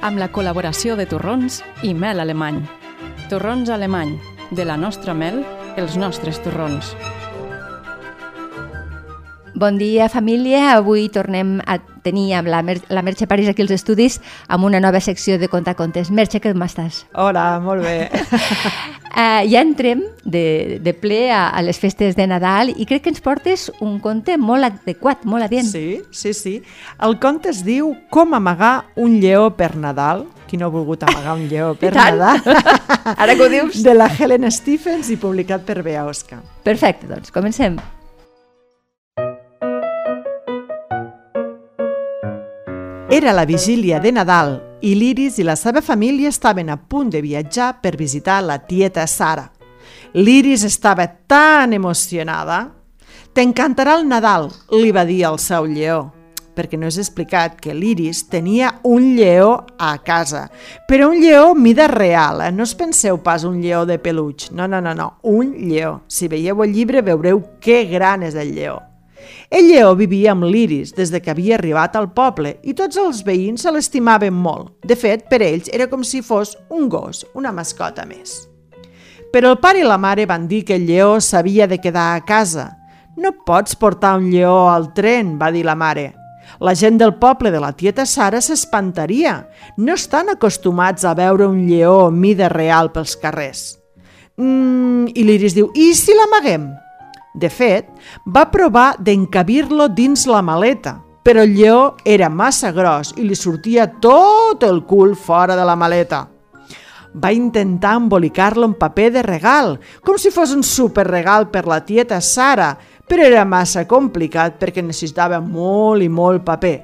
amb la col·laboració de torrons i mel alemany. Torrons alemany, de la nostra mel, els nostres torrons. Bon dia, família. Avui tornem a tenir amb la, Mer la Merche París aquí als estudis amb una nova secció de Conta Contes. Merche, com estàs? Hola, molt bé. uh, ja entrem de, de ple a, a les festes de Nadal i crec que ens portes un conte molt adequat, molt adient. Sí, sí, sí. El conte es diu Com amagar un lleó per Nadal. Qui no ha volgut amagar un lleó per Nadal? Ara que ho dius. De la Helen Stephens i publicat per Bea Oscar. Perfecte, doncs comencem. Era la vigília de Nadal i l'Iris i la seva família estaven a punt de viatjar per visitar la tieta Sara. L'Iris estava tan emocionada. T'encantarà el Nadal, li va dir al seu lleó, perquè no és explicat que l'Iris tenia un lleó a casa, però un lleó mida real, eh? no us penseu pas un lleó de peluig, no, no, no, no, un lleó. Si veieu el llibre veureu que gran és el lleó. El lleó vivia amb l'Iris des de que havia arribat al poble i tots els veïns se l'estimaven molt. De fet, per ells era com si fos un gos, una mascota més. Però el pare i la mare van dir que el lleó s'havia de quedar a casa. No pots portar un lleó al tren, va dir la mare. La gent del poble de la tieta Sara s'espantaria. No estan acostumats a veure un lleó mida real pels carrers. Mm, I l'Iris diu, i si l'amaguem? De fet, va provar d'encabir-lo dins la maleta, però el lleó era massa gros i li sortia tot el cul fora de la maleta. Va intentar embolicar-lo en paper de regal, com si fos un superregal per la tieta Sara, però era massa complicat perquè necessitava molt i molt paper.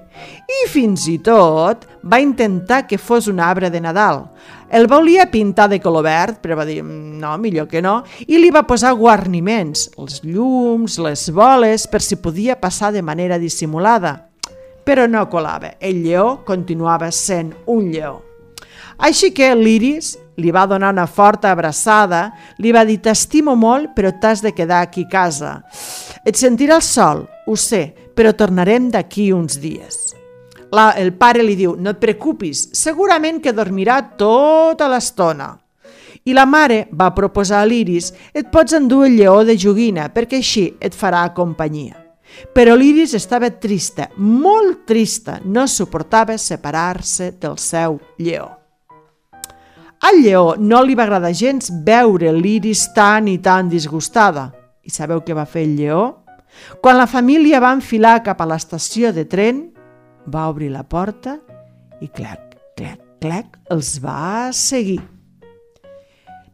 I fins i tot va intentar que fos un arbre de Nadal. El volia pintar de color verd, però va dir no, millor que no, i li va posar guarniments, els llums, les boles, per si podia passar de manera dissimulada. Però no colava, el lleó continuava sent un lleó. Així que l'Iris li va donar una forta abraçada, li va dir t'estimo molt però t'has de quedar aquí a casa. Et sentirà el sol, ho sé, però tornarem d'aquí uns dies. La, el pare li diu no et preocupis, segurament que dormirà tota l'estona. I la mare va proposar a l'Iris et pots endur el lleó de joguina perquè així et farà companyia. Però l'Iris estava trista, molt trista, no suportava separar-se del seu lleó. Al lleó no li va agradar gens veure l'Iris tan i tan disgustada. I sabeu què va fer el lleó? Quan la família va enfilar cap a l'estació de tren, va obrir la porta i clac, clac, clac, els va seguir.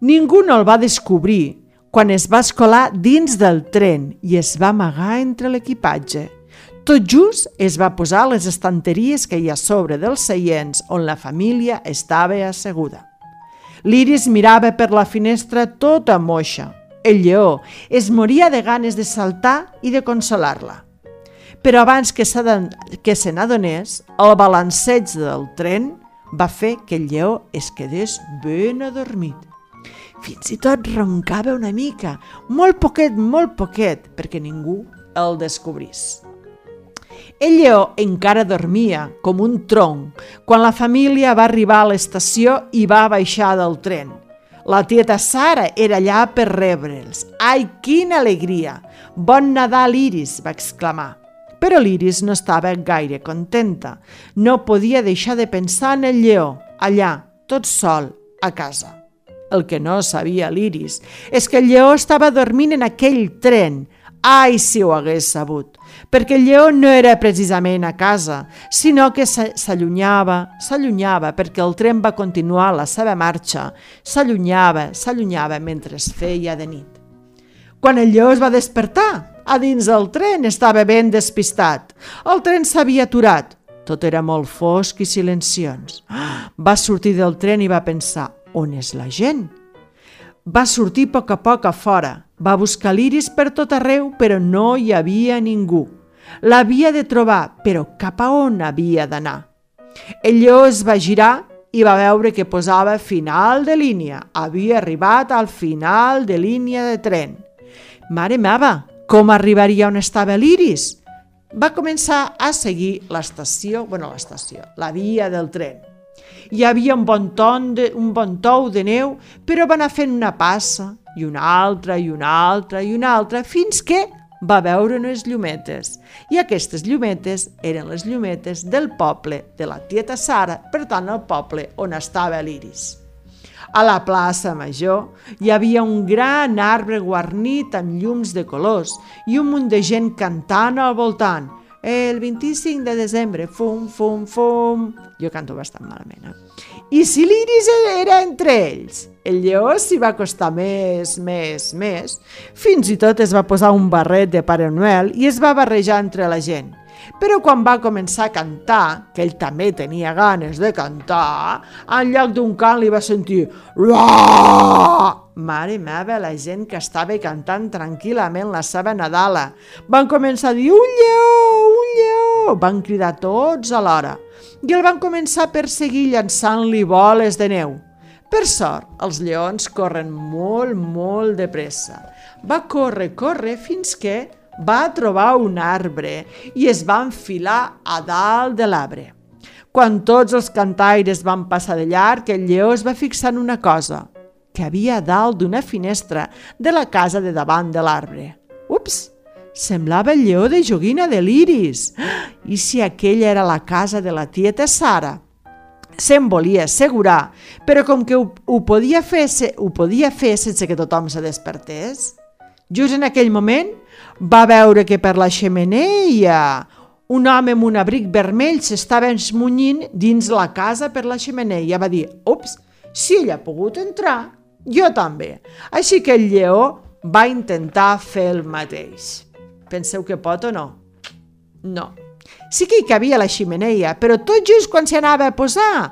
Ningú no el va descobrir quan es va escolar dins del tren i es va amagar entre l'equipatge. Tot just es va posar les estanteries que hi ha sobre dels seients on la família estava asseguda. L'Iris mirava per la finestra tota moixa. El lleó es moria de ganes de saltar i de consolar-la. Però abans que se n'adonés, el balanceig del tren va fer que el lleó es quedés ben adormit. Fins i tot roncava una mica, molt poquet, molt poquet, perquè ningú el descobrís. El lleó encara dormia com un tronc quan la família va arribar a l'estació i va baixar del tren. La tieta Sara era allà per rebre'ls. Ai, quina alegria! Bon Nadal, Iris! va exclamar. Però l'Iris no estava gaire contenta. No podia deixar de pensar en el lleó, allà, tot sol, a casa. El que no sabia l'Iris és que el lleó estava dormint en aquell tren, Ai, si ho hagués sabut, perquè el lleó no era precisament a casa, sinó que s'allunyava, s'allunyava perquè el tren va continuar la seva marxa, s'allunyava, s'allunyava mentre es feia de nit. Quan el lleó es va despertar, a dins del tren estava ben despistat. El tren s'havia aturat. Tot era molt fosc i silenciós. Va sortir del tren i va pensar, on és la gent? Va sortir a poc a poc a fora. Va buscar l'Iris per tot arreu, però no hi havia ningú. L'havia de trobar, però cap a on havia d'anar? El lleó es va girar i va veure que posava final de línia. Havia arribat al final de línia de tren. Mare meva, com arribaria on estava l'Iris? Va començar a seguir l'estació, bueno, l'estació, la via del tren. Hi havia un bon, ton de, un bon tou de neu, però va anar fent una passa, i una altra, i una altra, i una altra, fins que va veure unes llumetes. I aquestes llumetes eren les llumetes del poble de la tieta Sara, per tant, el poble on estava l'Iris. A la plaça Major hi havia un gran arbre guarnit amb llums de colors i un munt de gent cantant al voltant. El 25 de desembre, fum, fum, fum... Jo canto bastant malament, eh? I si l'Iris era entre ells? El lleó s'hi va costar més, més, més, fins i tot es va posar un barret de Pare Noel i es va barrejar entre la gent. Però quan va començar a cantar, que ell també tenia ganes de cantar, en lloc d'un cant li va sentir! Mare meva, la gent que estava cantant tranquil·lament la seva Nadala. Van començar a dir un lleó, un lleó! Van cridar tots alhora i el van començar a perseguir llançant-li boles de neu. Per sort, els lleons corren molt, molt de pressa. Va córrer, córrer, fins que va trobar un arbre i es va enfilar a dalt de l'arbre. Quan tots els cantaires van passar de llarg, el lleó es va fixar en una cosa, que havia dalt d'una finestra de la casa de davant de l'arbre. Ups! Semblava el lleó de joguina de l'iris. I si aquella era la casa de la tieta Sara? Se'n volia assegurar, però com que ho, ho, podia fer, ho podia fer sense que tothom se despertés. Just en aquell moment va veure que per la xemeneia un home amb un abric vermell s'estava esmunyint dins la casa per la xemeneia. Va dir, ups, si ell ha pogut entrar, jo també. Així que el lleó va intentar fer el mateix. Penseu que pot o no? No. Sí que hi cabia la ximeneia, però tot just quan s'hi anava a posar,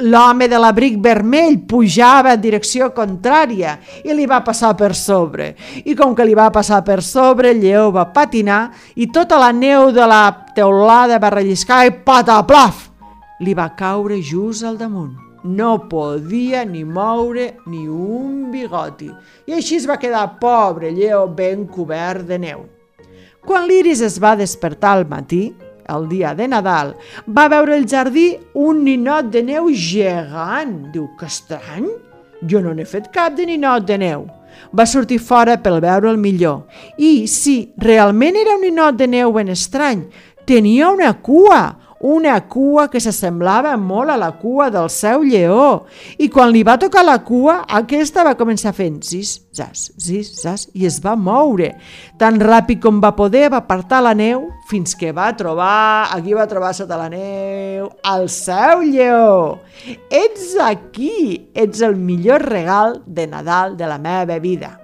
l'home de l'abric vermell pujava en direcció contrària i li va passar per sobre. I com que li va passar per sobre, el lleó va patinar i tota la neu de la teulada va relliscar i pataplaf! Li va caure just al damunt. No podia ni moure ni un bigoti. I així es va quedar pobre lleó ben cobert de neu. Quan l'Iris es va despertar al matí, el dia de Nadal, va veure el jardí un ninot de neu gegant. Diu, que estrany, jo no n'he fet cap de ninot de neu. Va sortir fora per el millor. I, sí, realment era un ninot de neu ben estrany. Tenia una cua, una cua que s'assemblava molt a la cua del seu lleó. I quan li va tocar la cua, aquesta va començar fent zis, zas, zis, zas, i es va moure. Tan ràpid com va poder va apartar la neu fins que va trobar, aquí va trobar sota la neu, el seu lleó. Ets aquí, ets el millor regal de Nadal de la meva vida.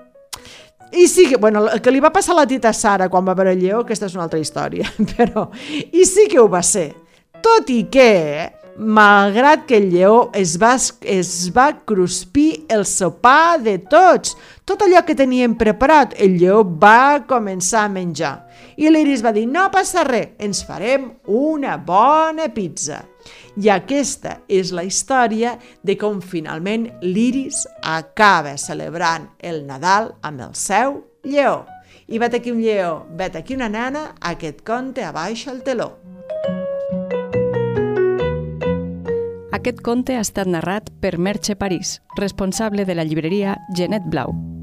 I sí que, bueno, el que li va passar a la tita Sara quan va veure el lleó, aquesta és una altra història, però i sí que ho va ser. Tot i que, malgrat que el lleó es va, es va cruspir el sopar de tots, tot allò que tenien preparat, el lleó va començar a menjar. I l'Iris va dir, no passa res, ens farem una bona pizza. I aquesta és la història de com finalment l'Iris acaba celebrant el Nadal amb el seu lleó. I vet aquí un lleó, vet aquí una nana, aquest conte abaixa el teló. Aquest conte ha estat narrat per Merche París, responsable de la llibreria Genet Blau.